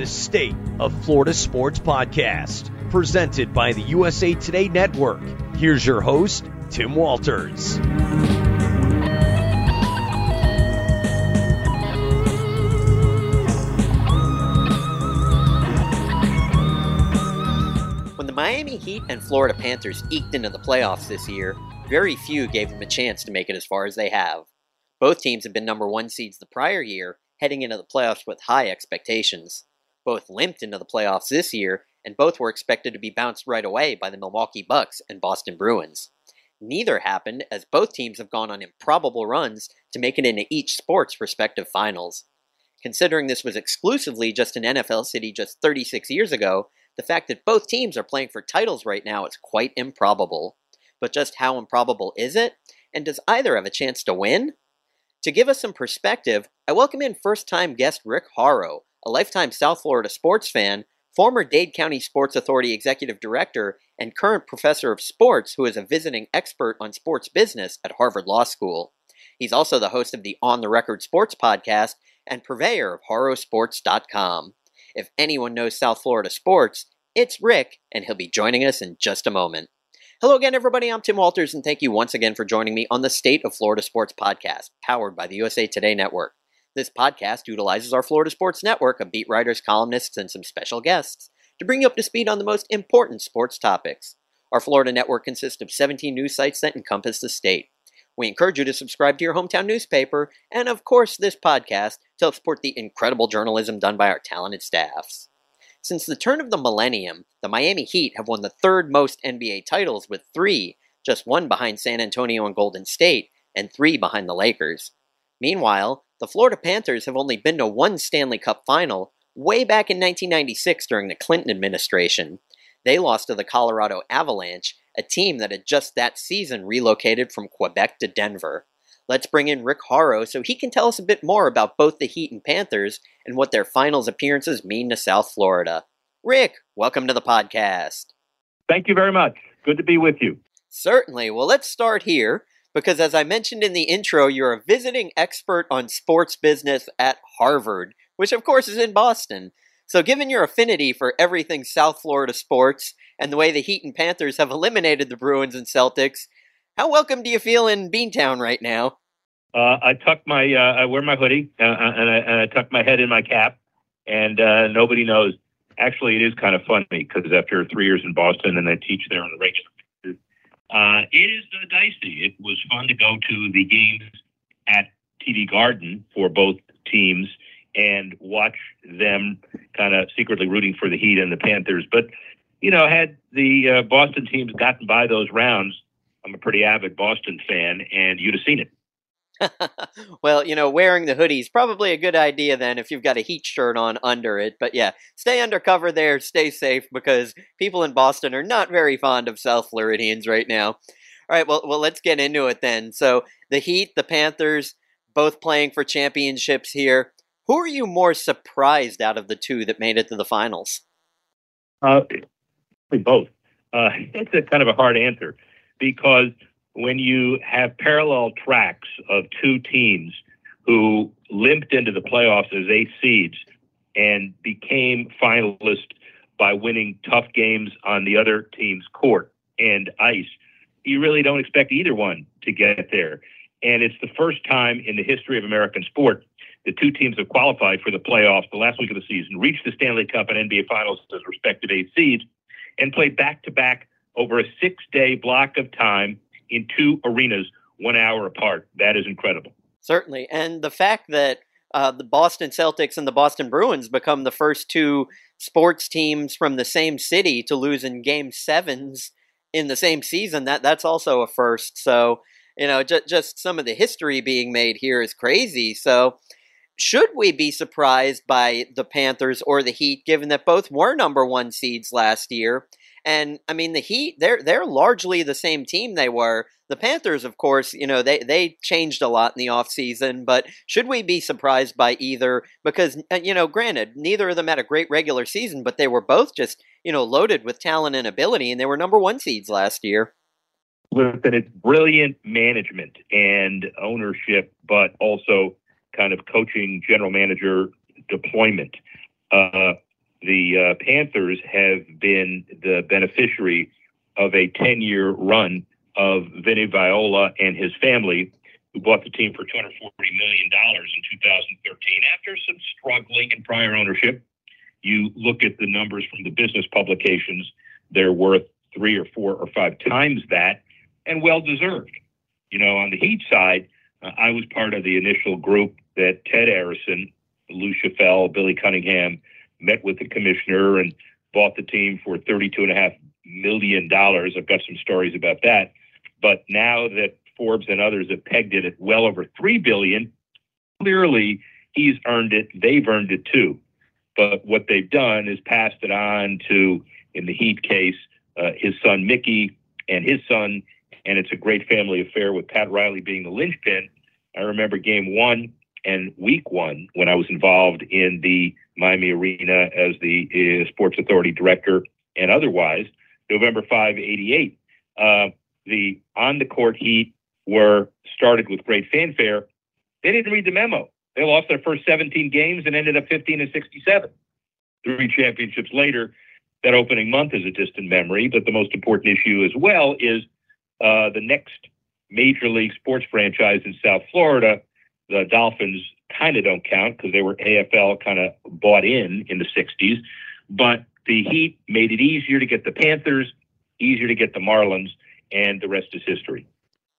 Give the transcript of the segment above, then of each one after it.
the State of Florida Sports Podcast, presented by the USA Today Network. Here's your host, Tim Walters. When the Miami Heat and Florida Panthers eked into the playoffs this year, very few gave them a chance to make it as far as they have. Both teams have been number one seeds the prior year, heading into the playoffs with high expectations. Both limped into the playoffs this year, and both were expected to be bounced right away by the Milwaukee Bucks and Boston Bruins. Neither happened, as both teams have gone on improbable runs to make it into each sport's respective finals. Considering this was exclusively just an NFL city just 36 years ago, the fact that both teams are playing for titles right now is quite improbable. But just how improbable is it? And does either have a chance to win? To give us some perspective, I welcome in first time guest Rick Horrow, a lifetime South Florida sports fan, former Dade County Sports Authority executive director, and current professor of sports who is a visiting expert on sports business at Harvard Law School. He's also the host of the On the Record Sports podcast and purveyor of horrowsports.com. If anyone knows South Florida sports, it's Rick, and he'll be joining us in just a moment. Hello again, everybody. I'm Tim Walters, and thank you once again for joining me on the State of Florida Sports podcast, powered by the USA Today Network. This podcast utilizes our Florida Sports Network of beat writers, columnists, and some special guests to bring you up to speed on the most important sports topics. Our Florida network consists of 17 news sites that encompass the state. We encourage you to subscribe to your hometown newspaper and, of course, this podcast to help support the incredible journalism done by our talented staffs. Since the turn of the millennium, the Miami Heat have won the third most NBA titles with three, just one behind San Antonio and Golden State, and three behind the Lakers. Meanwhile, the Florida Panthers have only been to one Stanley Cup final way back in 1996 during the Clinton administration. They lost to the Colorado Avalanche, a team that had just that season relocated from Quebec to Denver. Let's bring in Rick Horrow so he can tell us a bit more about both the Heat and Panthers and what their finals appearances mean to South Florida. Rick, welcome to the podcast. Thank you very much. Good to be with you. Certainly. Well, let's start here because, as I mentioned in the intro, you're a visiting expert on sports business at Harvard, which, of course, is in Boston. So, given your affinity for everything South Florida sports and the way the Heat and Panthers have eliminated the Bruins and Celtics, how welcome do you feel in Beantown right now? Uh, I tuck my, uh, I wear my hoodie uh, uh, and, I, and, I, tuck my head in my cap, and uh, nobody knows. Actually, it is kind of funny because after three years in Boston and I teach there on the regular, uh, it is dicey. It was fun to go to the games at TD Garden for both teams and watch them kind of secretly rooting for the Heat and the Panthers. But you know, had the Boston teams gotten by those rounds, I'm a pretty avid Boston fan, and you'd have seen it. well, you know, wearing the hoodie is probably a good idea then if you've got a heat shirt on under it. But yeah, stay undercover there, stay safe because people in Boston are not very fond of South Floridians right now. All right, well, well, let's get into it then. So the Heat, the Panthers, both playing for championships here. Who are you more surprised out of the two that made it to the finals? Uh, both. Uh, it's a kind of a hard answer because when you have parallel tracks of two teams who limped into the playoffs as eight seeds and became finalists by winning tough games on the other team's court and ice, you really don't expect either one to get there. And it's the first time in the history of American sport the two teams have qualified for the playoffs the last week of the season, reached the Stanley Cup and NBA Finals as respective eight seeds, and played back to back over a six day block of time in two arenas, one hour apart. That is incredible. Certainly. And the fact that uh, the Boston Celtics and the Boston Bruins become the first two sports teams from the same city to lose in game sevens in the same season, that that's also a first. So, you know, just, just some of the history being made here is crazy. So, should we be surprised by the Panthers or the Heat, given that both were number one seeds last year? And I mean, the Heat, they're they're largely the same team they were. The Panthers, of course, you know, they they changed a lot in the offseason, but should we be surprised by either? Because uh, you know, granted, neither of them had a great regular season, but they were both just you know loaded with talent and ability, and they were number one seeds last year. Listen, it's brilliant management and ownership, but also kind of coaching, general manager deployment. Uh, the uh, Panthers have been the beneficiary of a 10 year run of Vinny Viola and his family, who bought the team for $240 million in 2013 after some struggling in prior ownership. You look at the numbers from the business publications, they're worth three or four or five times that, and well deserved. You know, on the Heat side, uh, I was part of the initial group that Ted Arison, Lou Schaffel, Billy Cunningham met with the commissioner and bought the team for $32.5 million. I've got some stories about that. But now that Forbes and others have pegged it at well over 3 billion, clearly he's earned it. They've earned it too. But what they've done is passed it on to, in the Heat case, uh, his son Mickey and his son, and it's a great family affair with Pat Riley being the linchpin. I remember game one and week one when I was involved in the Miami Arena as the uh, Sports Authority director and otherwise, November 5, 88. Uh, the on the court heat were started with great fanfare. They didn't read the memo. They lost their first 17 games and ended up 15 and 67. Three championships later, that opening month is a distant memory, but the most important issue as well is uh, the next major league sports franchise in South Florida. The Dolphins kind of don't count because they were AFL kind of bought in in the 60s, but the Heat made it easier to get the Panthers, easier to get the Marlins, and the rest is history.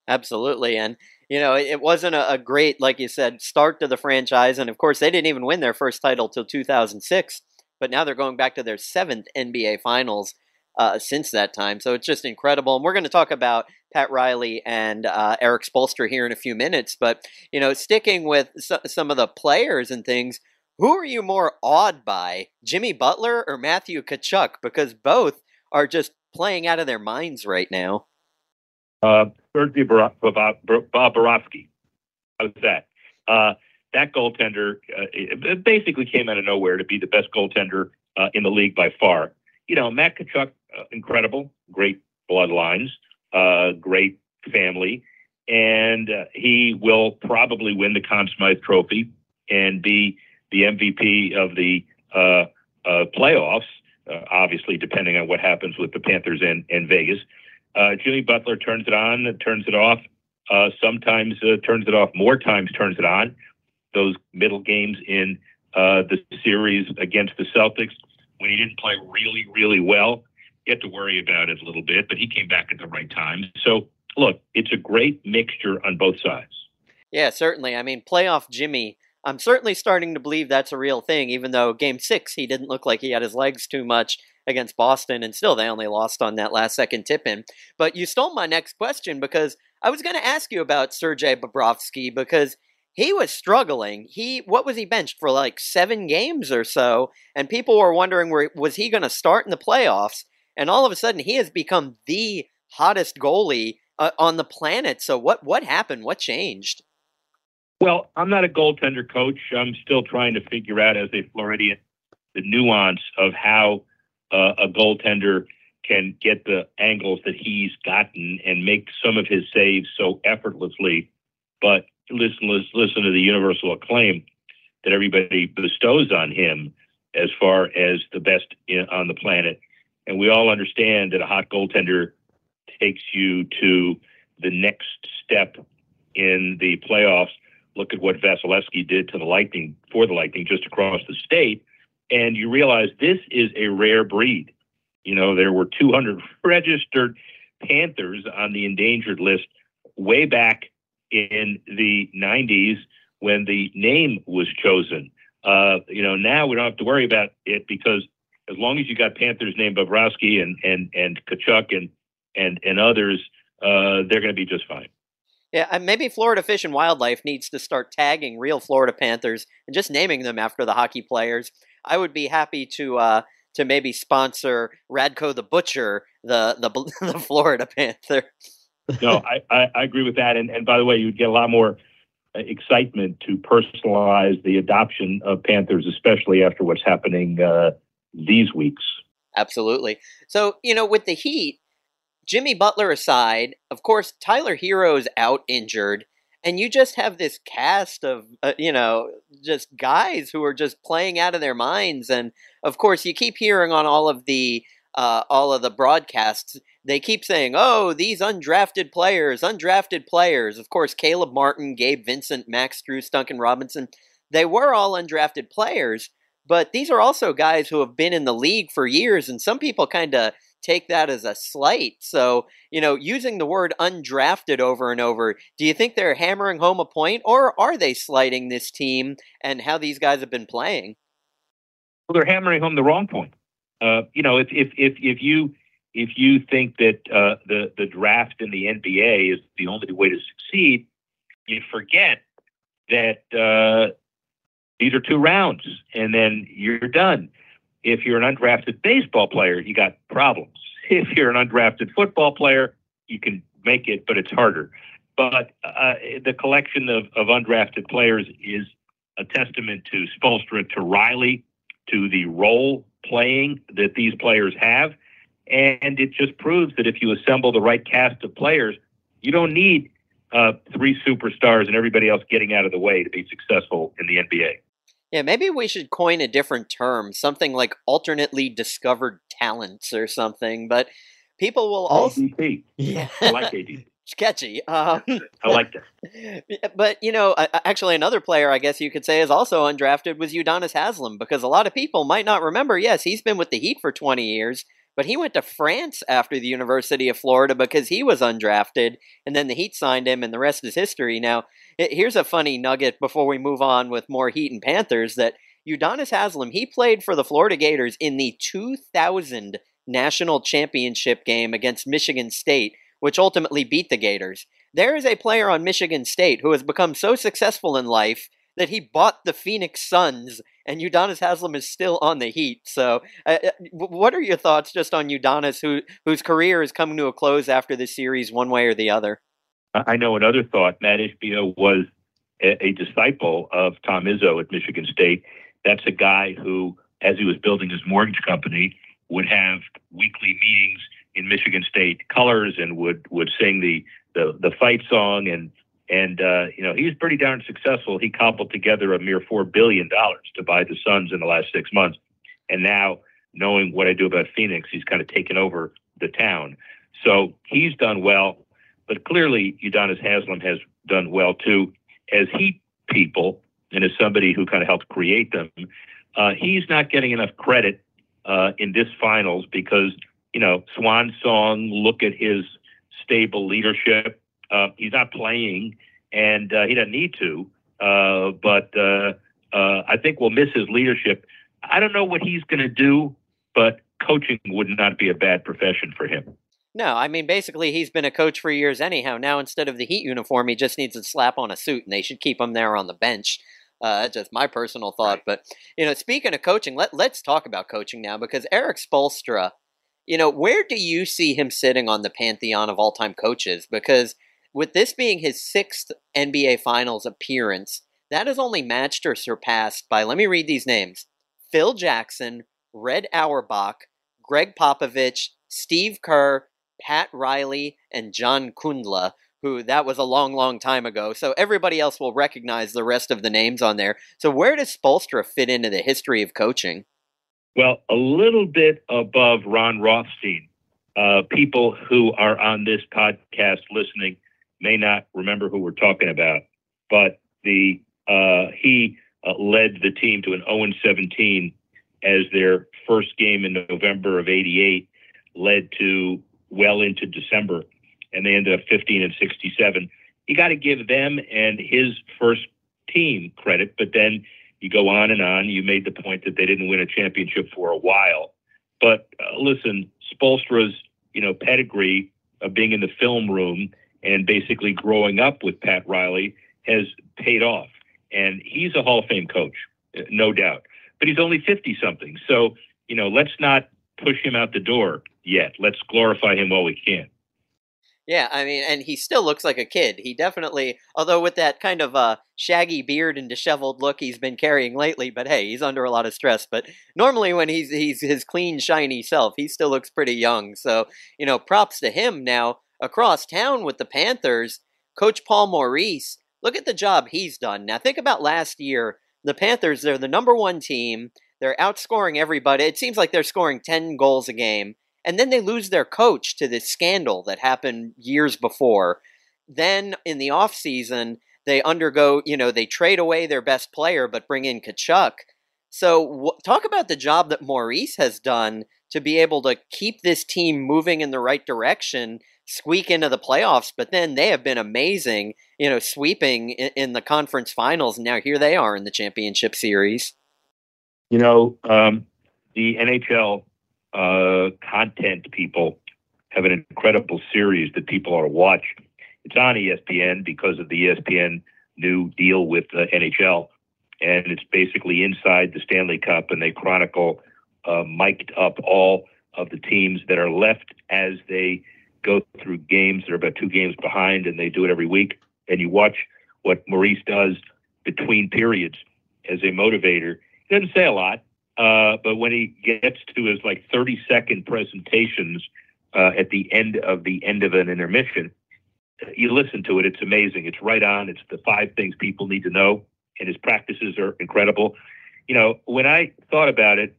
Absolutely. And, you know, it wasn't a, great, like you said, start to the franchise. And of course, they didn't even win their first title till 2006 but now they're going back to their seventh NBA Finals uh, since that time. So it's just incredible. And we're going to talk about Pat Riley and uh, Erik Spoelstra here in a few minutes. But, you know, sticking with so- some of the players and things, who are you more awed by, Jimmy Butler or Matthew Tkachuk? Because both are just playing out of their minds right now. Uh, Bob, Bob, Borowski. How's that? Uh, that goaltender uh, basically came out of nowhere to be the best goaltender uh, in the league by far. You know, Matt Tkachuk, uh, incredible, great bloodlines, uh, great family, and uh, he will probably win the Conn Smythe Trophy and be the MVP of the uh, playoffs. obviously, depending on what happens with the Panthers and, and Vegas. Jimmy Butler turns it on, turns it off. sometimes turns it off. More times turns it on those middle games in uh, the series against the Celtics when he didn't play really, really well. Have to worry about it a little bit, but he came back at the right time. So, look, it's a great mixture on both sides. Yeah, certainly. I mean, playoff Jimmy, I'm certainly starting to believe that's a real thing, even though game six, he didn't look like he had his legs too much against Boston, and still they only lost on that last second tip in. But you stole my next question because I was going to ask you about Sergei Bobrovsky because he was struggling. He what was he benched for like seven games or so, and people were wondering where was he going to start in the playoffs. And all of a sudden, he has become the hottest goalie uh, on the planet. So what what happened? What changed? Well, I'm not a goaltender coach. I'm still trying to figure out as a Floridian the nuance of how uh, a goaltender can get the angles that he's gotten and make some of his saves so effortlessly. But listen, listen, to the universal acclaim that everybody bestows on him as far as the best in, on the planet. And we all understand that a hot goaltender takes you to the next step in the playoffs. Look at what Vasilevskiy did to the Lightning for the Lightning just across the state. And you realize this is a rare breed. You know, there were 200 registered Panthers on the endangered list way back in the 90s when the name was chosen. Uh, you know, now we don't have to worry about it because as long as you got Panthers named Bobrovsky and and and Tkachuk and and and others, uh, they're going to be just fine. Yeah, maybe Florida Fish and Wildlife needs to start tagging real Florida Panthers and just naming them after the hockey players. I would be happy to uh, to maybe sponsor Radko the Butcher, the the, the Florida Panther no, I, I, I, agree with that. And, and by the way, you'd get a lot more uh, excitement to personalize the adoption of Panthers, especially after what's happening uh, these weeks. Absolutely. So, you know, with the Heat, Jimmy Butler aside, of course, Tyler Herro's out injured. And you just have this cast of, uh, you know, just guys who are just playing out of their minds. And of course, you keep hearing on all of the uh, all of the broadcasts, they keep saying, "Oh, these undrafted players, undrafted players." Of course, Caleb Martin, Gabe Vincent, Max Strus, Duncan Robinson, they were all undrafted players, but these are also guys who have been in the league for years, and some people kind of take that as a slight. So, you know, using the word undrafted over and over, do you think they're hammering home a point, or are they slighting this team and how these guys have been playing? Well, they're hammering home the wrong point. Uh, you know, if if if if you if you think that uh, the the draft in the NBA is the only way to succeed, you forget that uh, these are two rounds, and then you're done. If you're an undrafted baseball player, you got problems. If you're an undrafted football player, you can make it, but it's harder. But uh, the collection of, of undrafted players is a testament to Spoelstra, to Riley, to the role playing that these players have. And it just proves that if you assemble the right cast of players, you don't need uh, three superstars and everybody else getting out of the way to be successful in the NBA. Yeah, maybe we should coin a different term, something like alternately discovered talents or something. But people will also. ADP. Yeah. I like ADP. Sketchy. Um, I like that. but, you know, actually, another player I guess you could say is also undrafted was Udonis Haslem because a lot of people might not remember. Yes, he's been with the Heat for 20 years, but he went to France after the University of Florida because he was undrafted, and then the Heat signed him, and the rest is history. Now, here's a funny nugget before we move on with more Heat and Panthers that Udonis Haslem, he played for the Florida Gators in the 2000 national championship game against Michigan State, which ultimately beat the Gators. There is a player on Michigan State who has become so successful in life that he bought the Phoenix Suns, and Udonis Haslem is still on the Heat. So, uh, uh what are your thoughts just on Udonis, who whose career is coming to a close after this series, one way or the other? I know another thought. Mat Ishbia was a, a disciple of Tom Izzo at Michigan State. That's a guy who, as he was building his mortgage company, would have weekly meetings in Michigan State colors and would would sing the the, the fight song and and uh, you know he's pretty darn successful. He cobbled together a mere four billion dollars to buy the Suns in the last six months, and now knowing what I do about Phoenix, he's kind of taken over the town. So he's done well, but clearly Udonis Haslem has done well too, as he people and as somebody who kind of helped create them. Uh, he's not getting enough credit uh, in this finals because you know Swan Song. Look at his stable leadership uh, he's not playing, and uh, he doesn't need to. Uh, but uh, I think we'll miss his leadership. I don't know what he's going to do, but coaching would not be a bad profession for him. No, I mean basically he's been a coach for years anyhow. Now instead of the Heat uniform, he just needs to slap on a suit, and they should keep him there on the bench. Uh, that's just my personal thought. But you know, speaking of coaching, let let's talk about coaching now because Erik Spoelstra. You know, where do you see him sitting on the pantheon of all-time coaches? Because with this being his sixth NBA Finals appearance, that is only matched or surpassed by, let me read these names Phil Jackson, Red Auerbach, Gregg Popovich, Steve Kerr, Pat Riley, and John Kundla, who that was a long, long time ago. So everybody else will recognize the rest of the names on there. So where does Spoelstra fit into the history of coaching? Well, a little bit above Ron Rothstein. Uh, people who are on this podcast listening may not remember who we're talking about, but the uh, he uh, led the team to an 0 17 as their first game in November of '88 led to well into December, and they ended up 15 and 67. You got to give them and his first team credit, but then you go on and on. You made the point that they didn't win a championship for a while, but uh, listen, Spoelstra's you know pedigree of being in the film room and basically growing up with Pat Riley has paid off. And he's a Hall of Fame coach, no doubt. But he's only 50 something. So, you know, let's not push him out the door yet. Let's glorify him while we can. Yeah, I mean, and he still looks like a kid. He definitely, although with that kind of uh, shaggy beard and disheveled look he's been carrying lately, but hey, he's under a lot of stress. But normally when he's he's his clean, shiny self, he still looks pretty young. So you know, props to him. Now across town with the Panthers, Coach Paul Maurice, look at the job he's done. Now, think about last year. The Panthers, they're the number one team. They're outscoring everybody. It seems like they're scoring 10 goals a game. And then they lose their coach to this scandal that happened years before. Then in the offseason, they undergo, you know, they trade away their best player but bring in Tkachuk. So w- talk about the job that Maurice has done to be able to keep this team moving in the right direction, squeak into the playoffs, but then they have been amazing, you know, sweeping in, in the conference finals. Now here they are in the championship series. You know, um, the NHL uh, content people have an incredible series that people ought to watch. It's on ESPN because of the ESPN new deal with the NHL, and it's basically inside the Stanley Cup, and they chronicle uh, mic'd up all of the teams that are left as they go through games. They're about two games behind, and they do it every week. And you watch what Maurice does between periods as a motivator doesn't say a lot, uh, but when he gets to his like 30 second presentations uh, at the end of the end of an intermission, you listen to it. It's amazing. It's right on. It's the five things people need to know, and his practices are incredible. You know, when I thought about it,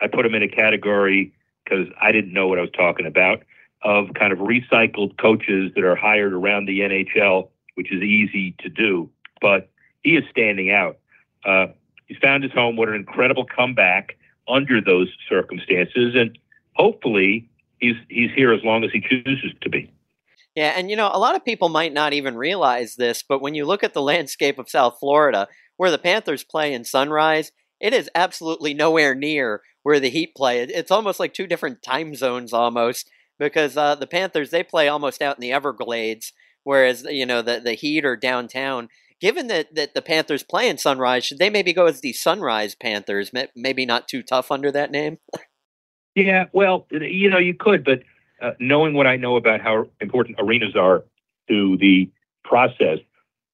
I put him in a category because I didn't know what I was talking about of kind of recycled coaches that are hired around the NHL, which is easy to do, but he is standing out. Uh, He's found his home. What an incredible comeback under those circumstances, and hopefully he's he's here as long as he chooses to be. Yeah, and you know, a lot of people might not even realize this, but when you look at the landscape of South Florida, where the Panthers play in Sunrise, it is absolutely nowhere near where the Heat play. It's almost like two different time zones almost because uh, the Panthers they play almost out in the Everglades, whereas you know the the Heat are downtown given that, that the Panthers play in Sunrise, should they maybe go as the Sunrise Panthers? Maybe not too tough under that name. yeah, well, you know, you could, but uh, knowing what I know about how important arenas are to the process,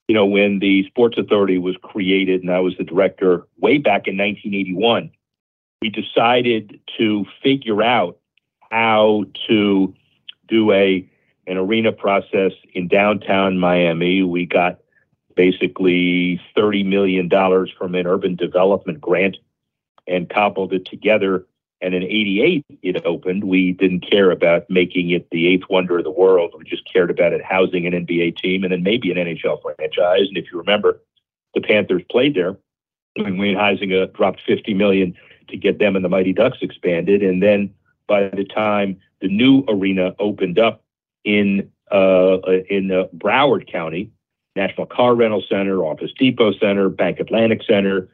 you know, when the Sports Authority was created and I was the director way back in 1981, we decided to figure out how to do a an arena process in downtown Miami. We got basically $30 million from an urban development grant and cobbled it together. And in 88, it opened. We didn't care about making it the eighth wonder of the world. We just cared about it housing an NBA team and then maybe an NHL franchise. And if you remember, the Panthers played there. When Wayne Huizenga dropped 50 million to get them and the Mighty Ducks expanded. And then by the time the new arena opened up in uh, in uh, Broward County, National Car Rental Center, Office Depot Center, Bank Atlantic Center,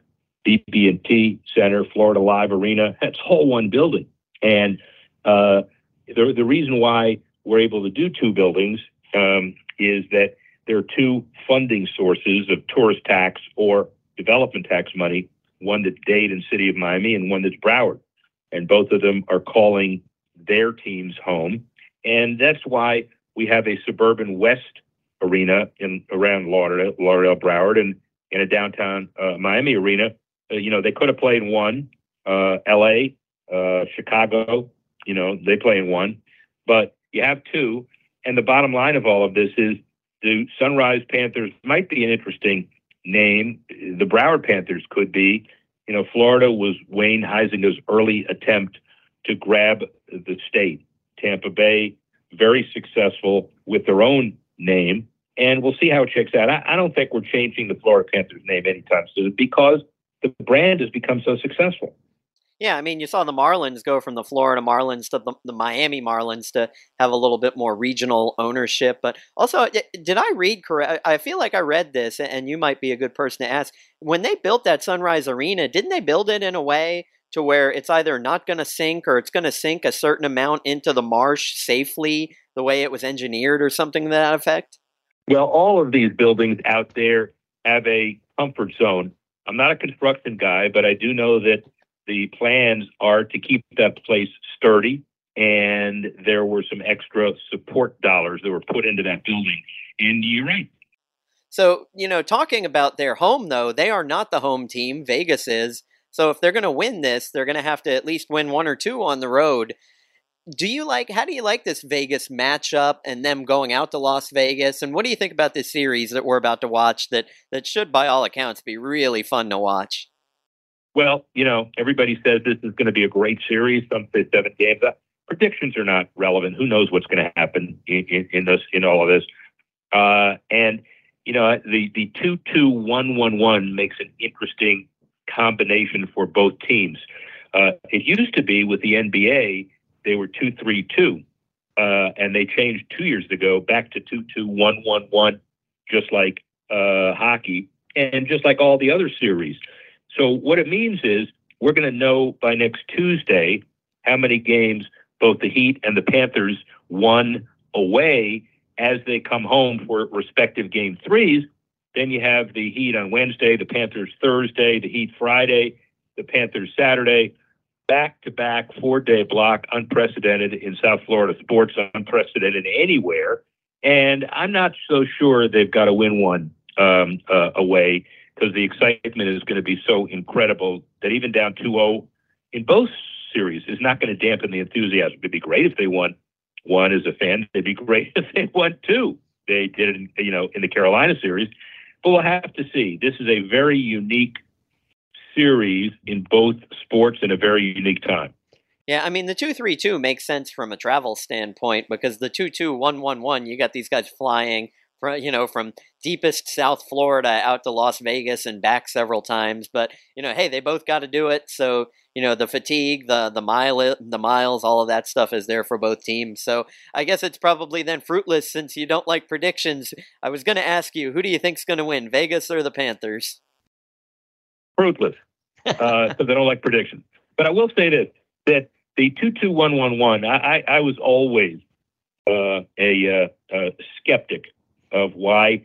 BB&T Center, Florida Live Arena. That's all one building. And uh, the, the reason why we're able to do two buildings um, is that there are two funding sources of tourist tax or development tax money, one that's Dade and City of Miami and one that's Broward. And both of them are calling their teams home. And that's why we have a suburban West arena in around Lauderdale, Lauderdale Broward, and in a downtown uh, Miami arena. Uh, you know, they could have played one. Uh, L.A., uh, Chicago, you know, they play in one, but you have two. And the bottom line of all of this is the Sunrise Panthers might be an interesting name. The Broward Panthers could be. You know, Florida was Wayne Huizenga's early attempt to grab the state. Tampa Bay, very successful with their own name and we'll see how it shakes out. I, I don't think we're changing the Florida Panthers name anytime soon because the brand has become so successful. Yeah, I mean, you saw the Marlins go from the Florida Marlins to the, the, Miami Marlins to have a little bit more regional ownership. But also, uh, did I read correct? I feel like I read this, and you might be a good person to ask. When they built that Sunrise Arena, didn't they build it in a way to where it's either not going to sink or it's going to sink a certain amount into the marsh safely, the way it was engineered, or something to that effect? Well, all of these buildings out there have a comfort zone. I'm not a construction guy, but I do know that the plans are to keep that place sturdy. And there were some extra support dollars that were put into that building. And you're right. So, you know, talking about their home, though, they are not the home team. Vegas is. So if they're going to win this, they're going to have to at least win one or two on the road do you like how do you like this Vegas matchup and them going out to Las Vegas? And what do you think about this series that we're about to watch that that should by all accounts be really fun to watch? Well, you know, everybody says this is going to be a great series. Some say seven games. Uh, predictions are not relevant. Who knows what's going to happen in, in, in this in all of this? Uh, and you know, the the two two one one one makes an interesting combination for both teams. Uh, it used to be with the NBA, they were two three two, uh, and they changed two years ago back to two two one one one, just like uh, hockey and just like all the other series. So what it means is we're going to know by next Tuesday how many games both the Heat and the Panthers won away as they come home for respective game threes. Then you have the Heat on Wednesday, the Panthers Thursday, the Heat Friday, the Panthers Saturday, back to back four day block, unprecedented in South Florida sports, unprecedented anywhere. And I'm not so sure they've got to win one um, uh, away because the excitement is going to be so incredible that even down 2 0 in both series is not going to dampen the enthusiasm. It'd be great if they won one as a fan. It'd be great if they won two. They did it, you know, in the Carolina series. But we'll have to see. This is a very unique series in both sports in a very unique time. Yeah, I mean the two three two makes sense from a travel standpoint because the two two one one one you got these guys flying from you know, from deepest South Florida out to Las Vegas and back several times. But you know, hey, they both got to do it. So you know, the fatigue, the the mile, the miles, all of that stuff is there for both teams. So I guess it's probably then fruitless since you don't like predictions. I was going to ask you, who do you think's going to win, Vegas or the Panthers? Fruitless, because uh, I don't like predictions. But I will say this: that the two two one one one, I I was always uh, a, uh, a skeptic of why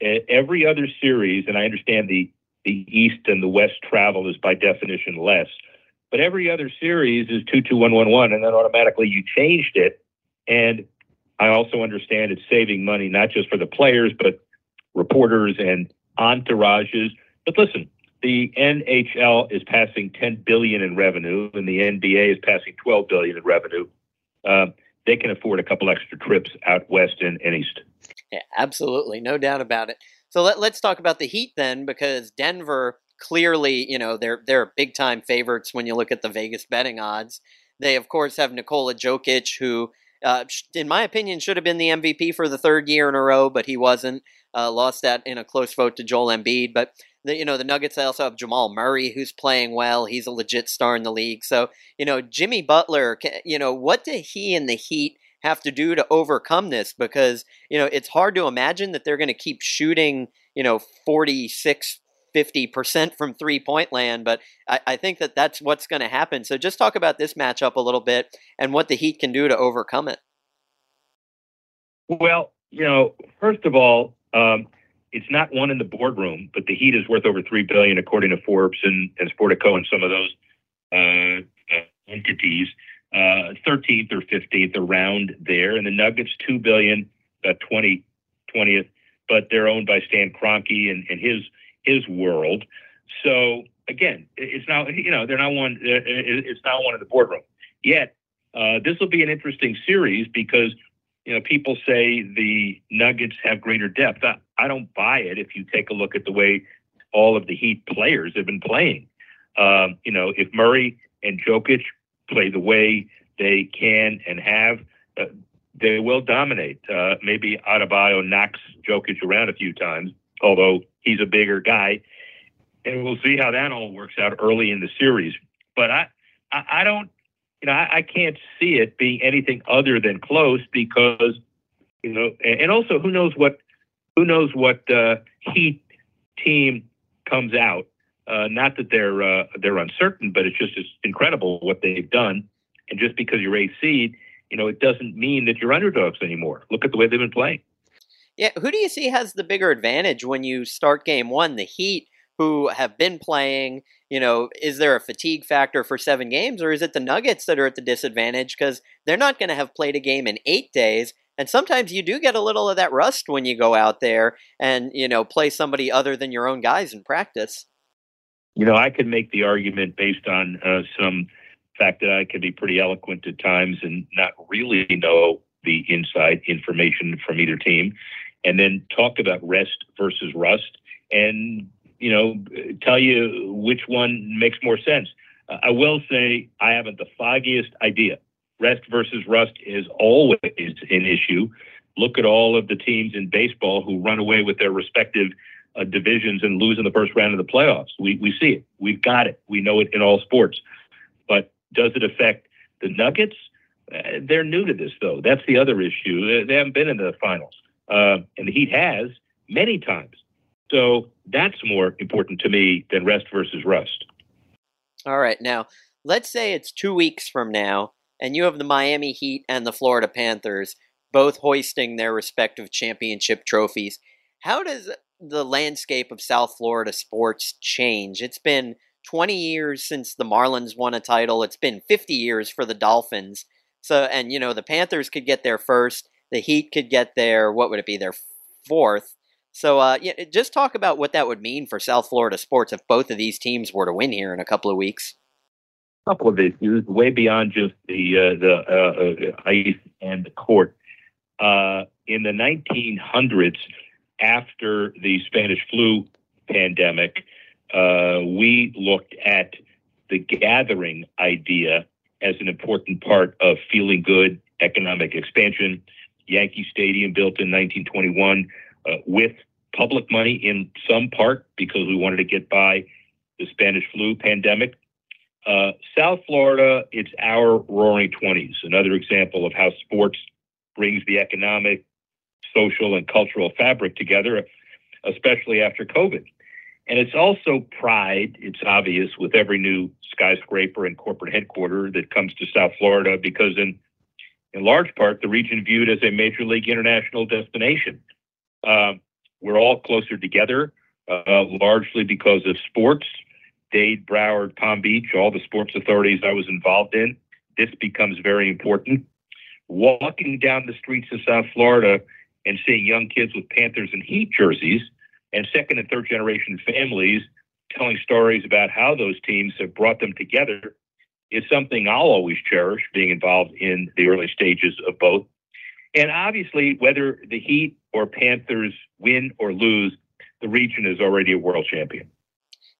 every other series, and I understand the the East and the West travel is by definition less, but every other series is two two one one one, and then automatically you changed it. And I also understand it's saving money not just for the players, but reporters and entourages. But listen, the NHL is passing 10 billion in revenue, and the NBA is passing 12 billion in revenue. Uh, they can afford a couple extra trips out west and, and east. Yeah, absolutely, no doubt about it. So let, let's talk about the Heat then, because Denver clearly, you know, they're they're big time favorites when you look at the Vegas betting odds. They of course have Nikola Jokic, who, uh, in my opinion, should have been the MVP for the third year in a row, but he wasn't. Uh, lost that in a close vote to Joel Embiid. But the, you know the Nuggets they also have Jamal Murray, who's playing well. He's a legit star in the league. So you know Jimmy Butler. You know what did he and the Heat have to do to overcome this because you know it's hard to imagine that they're going to keep shooting you know 46 50% from three point land but I, I think that that's what's going to happen so just talk about this matchup a little bit and what the heat can do to overcome it well you know first of all um, it's not one in the boardroom but the heat is worth over three billion according to forbes and, and sportico and some of those uh, uh, entities uh, 13th or 15th around there, and the Nuggets two billion, uh, 20 20th, but they're owned by Stan Kroenke and, and his his world. So again, it's not you know they're not one uh, it's not one in the boardroom yet. Uh, this will be an interesting series because you know people say the Nuggets have greater depth. I, I don't buy it if you take a look at the way all of the Heat players have been playing. Um, you know, if Murray and Jokic play the way they can and have, uh, they will dominate. Uh, maybe Adebayo knocks Jokic around a few times, although he's a bigger guy, and we'll see how that all works out early in the series. But I, I, I don't, you know, I, I, can't see it being anything other than close because, you know, and, and also who knows what, who knows what uh, Heat team comes out uh, not that they're uh, they're uncertain, but it's just it's incredible what they've done. And just because you're a seed, you know, it doesn't mean that you're underdogs anymore. Look at the way they've been playing. Yeah, who do you see has the bigger advantage when you start game one? The Heat, who have been playing, you know, is there a fatigue factor for seven games, or is it the Nuggets that are at the disadvantage because they're not going to have played a game in eight days? And sometimes you do get a little of that rust when you go out there and, you know, play somebody other than your own guys in practice you know, I could make the argument based on uh, some fact that I can be pretty eloquent at times and not really know the inside information from either team, and then talk about rest versus rust. And you know, tell you which one makes more sense. Uh, I will say I haven't the foggiest idea. Rest versus rust is always an issue. Look at all of the teams in baseball who run away with their respective uh, divisions and lose in the first round of the playoffs. We we see it. We've got it. We know it in all sports. But does it affect the Nuggets? Uh, they're new to this, though. That's the other issue. They haven't been in the finals, uh, and the Heat has many times. So that's more important to me than rest versus rust. All right. Now, let's say it's two weeks from now, and you have the Miami Heat and the Florida Panthers both hoisting their respective championship trophies. How does the landscape of South Florida sports change? It's been 20 years since the Marlins won a title. It's been 50 years for the Dolphins. So, and you know, the Panthers could get there first. The Heat could get there. What would it be? Their fourth. So, uh, yeah, just talk about what that would mean for South Florida sports if both of these teams were to win here in a couple of weeks. A couple of issues, way beyond just the uh, the uh, uh ice and the court. Uh, in the 1900s, after the Spanish flu pandemic, uh, we looked at the gathering idea as an important part of feeling good economic expansion. Yankee Stadium built in 1921 uh, with public money in some part because we wanted to get by the Spanish flu pandemic. Uh, South Florida, it's our roaring 20s, another example of how sports brings the economic, social, and cultural fabric together, especially after COVID. And it's also pride, it's obvious, with every new skyscraper and corporate headquarters that comes to South Florida because, in, in large part, the region viewed as a major league international destination. Uh, we're all closer together, uh, largely because of sports. Dade, Broward, Palm Beach, all the sports authorities I was involved in. This becomes very important. Walking down the streets of South Florida and seeing young kids with Panthers and Heat jerseys and second and third generation families telling stories about how those teams have brought them together is something I'll always cherish being involved in the early stages of both. And obviously, whether the Heat or Panthers win or lose, the region is already a world champion.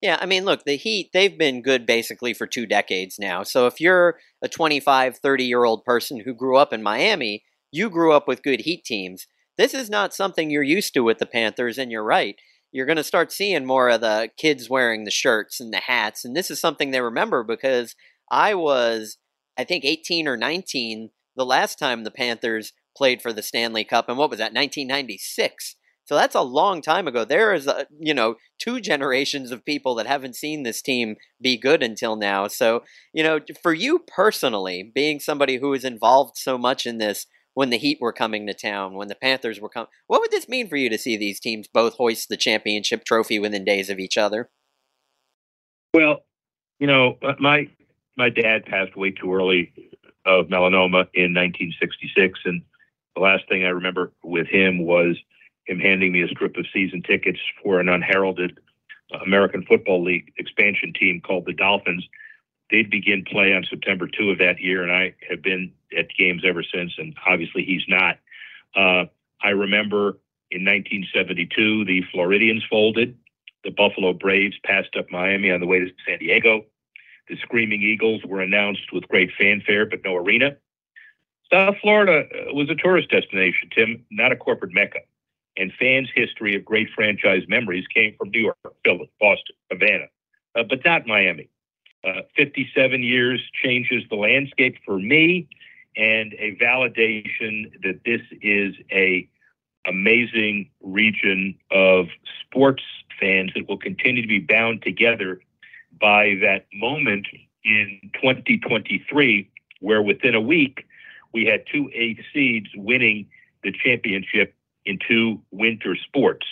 Yeah, I mean, look, the Heat, they've been good basically for two decades now. So if you're a 25, 30 year old person who grew up in Miami, you grew up with good Heat teams. This is not something you're used to with the Panthers, and you're right. You're going to start seeing more of the kids wearing the shirts and the hats, and this is something they remember because I was, I think, 18 or 19 the last time the Panthers played for the Stanley Cup, and what was that, 1996? So that's a long time ago. There is, a, you know, two generations of people that haven't seen this team be good until now. So, you know, for you personally, being somebody who is involved so much in this, when the Heat were coming to town, when the Panthers were coming. What would this mean for you to see these teams both hoist the championship trophy within days of each other? Well, you know, uh, my my dad passed away too early of melanoma in 1966, and the last thing I remember with him was him handing me a strip of season tickets for an unheralded American Football League expansion team called the Dolphins they'd begin play on September 2 of that year, and I have been at games ever since, and obviously he's not. Uh, I remember in 1972, the Floridians folded. The Buffalo Braves passed up Miami on the way to San Diego. The Screaming Eagles were announced with great fanfare, but no arena. South Florida uh, was a tourist destination, Tim, not a corporate mecca. And fans' history of great franchise memories came from New York, Philly, Boston, Havana, uh, but not Miami. Uh, 57 years changes the landscape for me and a validation that this is a amazing region of sports fans that will continue to be bound together by that moment in 2023 where within a week we had two eighth seeds winning the championship in two winter sports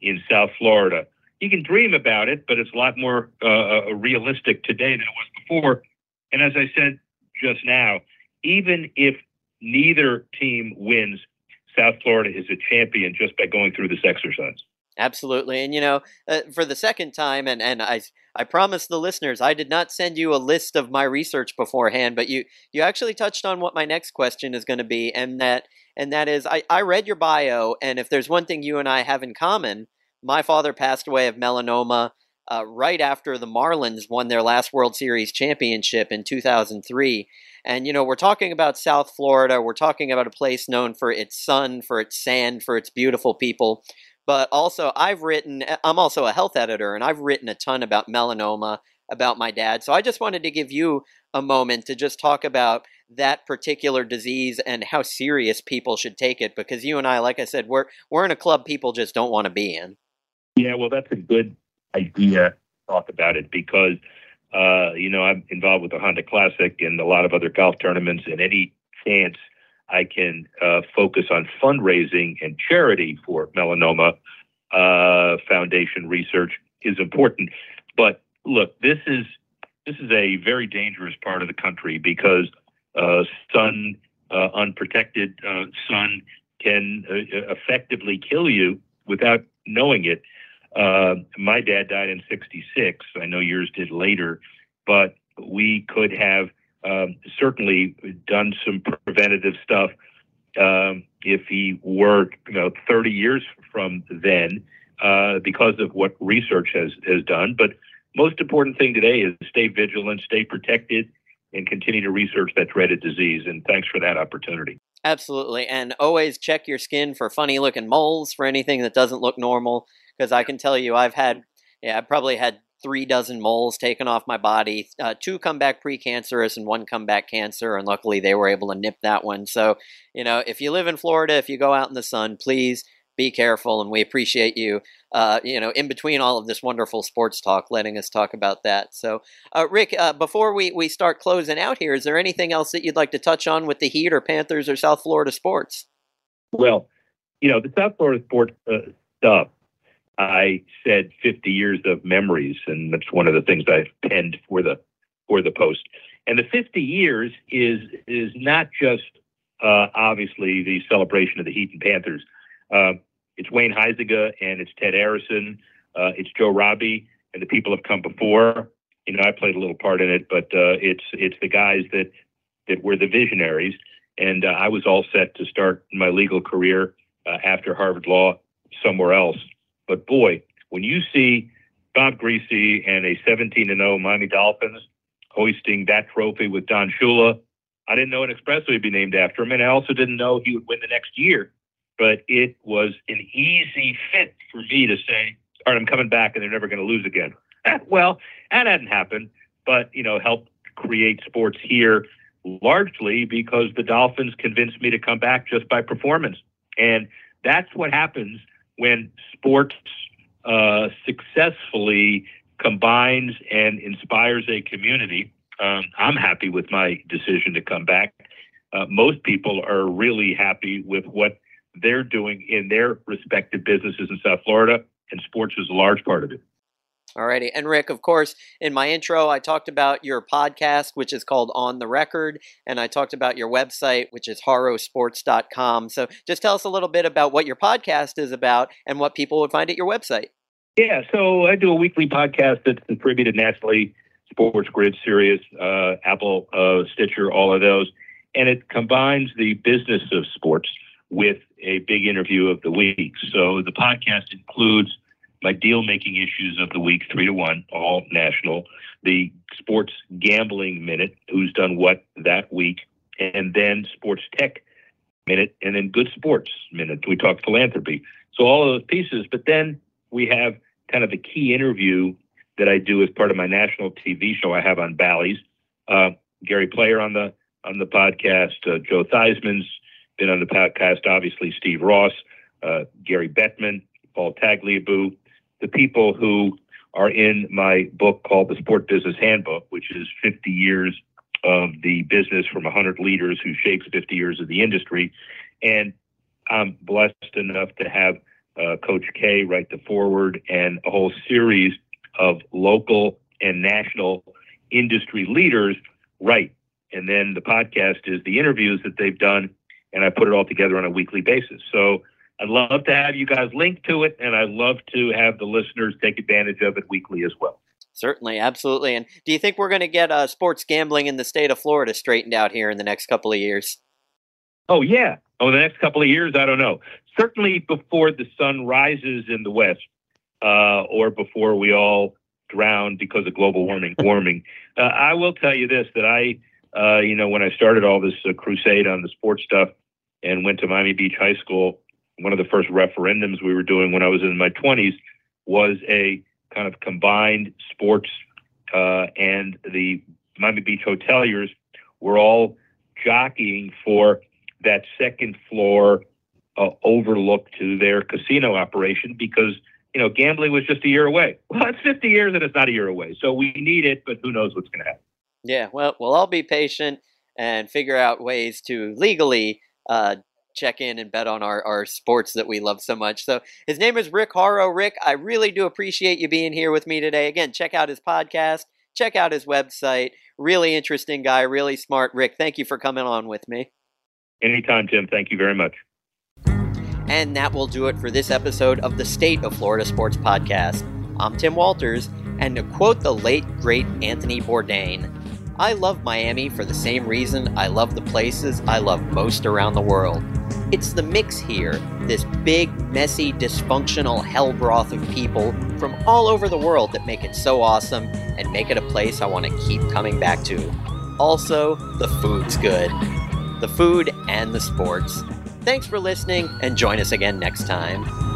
in South Florida you can dream about it, but it's a lot more uh, uh, realistic today than it was before. And as I said just now, even if neither team wins, South Florida is a champion just by going through this exercise. Absolutely, and you know, uh, for the second time, and and I I promised the listeners I did not send you a list of my research beforehand, but you you actually touched on what my next question is going to be, and that and that is I I read your bio, and if there's one thing you and I have in common, My father passed away of melanoma uh, right after the Marlins won their last World Series championship in 2003. And, you know, we're talking about South Florida. We're talking about a place known for its sun, for its sand, for its beautiful people. But also, I've written, I'm also a health editor, and I've written a ton about melanoma, about my dad. So I just wanted to give you a moment to just talk about that particular disease and how serious people should take it because you and I like I said we're we're in a club people just don't want to be in. Yeah, well that's a good idea to talk about it because uh, you know I'm involved with the Honda Classic and a lot of other golf tournaments and any chance I can uh, focus on fundraising and charity for melanoma uh, foundation research is important. But look, this is this is a very dangerous part of the country because uh, sun, uh, unprotected uh, sun, can uh, effectively kill you without knowing it. My dad died in '66. I know yours did later, but we could have um, certainly done some preventative stuff um, if he were, you know, 30 years from then, uh, because of what research has has done. But most important thing today is stay vigilant, stay protected, and continue to research that dreaded disease. And thanks for that opportunity. Absolutely. And always check your skin for funny looking moles, for anything that doesn't look normal. Because I can tell you, I've had, yeah, I've probably had three dozen moles taken off my body. Uh, two come back precancerous and one come back cancer, and luckily they were able to nip that one. So, you know, if you live in Florida, if you go out in the sun, please be careful, and we appreciate you, uh, you know, in between all of this wonderful sports talk, letting us talk about that. So, uh, Rick, uh, before we, we start closing out here, is there anything else that you'd like to touch on with the Heat or Panthers or South Florida sports? Well, you know, the South Florida sports uh, stuff, I said 50 years of memories, and that's one of the things I've penned for the for the post. And the 50 years is is not just uh, obviously the celebration of the Heat and Panthers. Uh, it's Wayne Huizenga and it's Ted Arison, uh, it's Joe Robbie, and the people have come before. You know, I played a little part in it, but uh, it's it's the guys that that were the visionaries. And uh, I was all set to start my legal career uh, after Harvard Law somewhere else. But boy, when you see Bob Griese and a 17 0 Miami Dolphins hoisting that trophy with Don Shula, I didn't know an expressway would be named after him, and I also didn't know he would win the next year but it was an easy fit for me to say, all right, I'm coming back and they're never going to lose again. well, that hadn't happened, but, you know, helped create sports here largely because the Dolphins convinced me to come back just by performance. And that's what happens when sports uh, successfully combines and inspires a community. Um, I'm happy with my decision to come back. Uh, most people are really happy with what they're doing in their respective businesses in South Florida, and sports is a large part of it. Alrighty. And Rick, of course, in my intro, I talked about your podcast, which is called On the Record, and I talked about your website, which is horrowsports.com. So just tell us a little bit about what your podcast is about and what people would find at your website. Yeah. So I do a weekly podcast that's distributed nationally Sports Grid, Sirius, uh, Apple, uh, Stitcher, all of those. And it combines the business of sports with a big interview of the week. So the podcast includes my deal making issues of the week, three to one, all national, the sports gambling minute, who's done what that week, and then sports tech minute, and then good sports minute. We talk philanthropy. So all of those pieces, but then we have kind of a key interview that I do as part of my national TV show I have on Bally's. Uh, Gary Player on the on the podcast, uh, Joe Theismann's been on the podcast, obviously, Steve Ross, uh, Gary Bettman, Paul Tagliabue, the people who are in my book called The Sport Business Handbook, which is 50 years of the business from 100 leaders who shapes 50 years of the industry. And I'm blessed enough to have uh, Coach K write the foreword and a whole series of local and national industry leaders write. And then the podcast is the interviews that they've done and I put it all together on a weekly basis. So I'd love to have you guys link to it, and I'd love to have the listeners take advantage of it weekly as well. Certainly, absolutely. And do you think we're going to get uh, sports gambling in the state of Florida straightened out here in the next couple of years? Oh yeah. Oh, the next couple of years, I don't know. Certainly before the sun rises in the west, uh, or before we all drown because of global warming. warming. Uh, I will tell you this: that I, uh, you know, when I started all this uh, crusade on the sports stuff and went to Miami Beach High School, one of the first referendums we were doing when I was in my 20s was a kind of combined sports uh, and the Miami Beach hoteliers were all jockeying for that second floor uh, overlook to their casino operation because you know gambling was just a year away. Well, it's 50 years and it's not a year away, so we need it, but who knows what's going to happen? Yeah, well, we'll all be patient and figure out ways to legally uh, check in and bet on our, our sports that we love so much. So his name is Rick Horrow. Rick, I really do appreciate you being here with me today. Again, check out his podcast, check out his website. Really interesting guy, really smart. Rick, thank you for coming on with me. Anytime, Tim. Thank you very much. And that will do it for this episode of the State of Florida Sports Podcast. I'm Tim Walters, and to quote the late, great Anthony Bourdain, I love Miami for the same reason I love the places I love most around the world. It's the mix here, this big, messy, dysfunctional hell broth of people from all over the world that make it so awesome and make it a place I want to keep coming back to. Also, the food's good. The food and the sports. Thanks for listening, and join us again next time.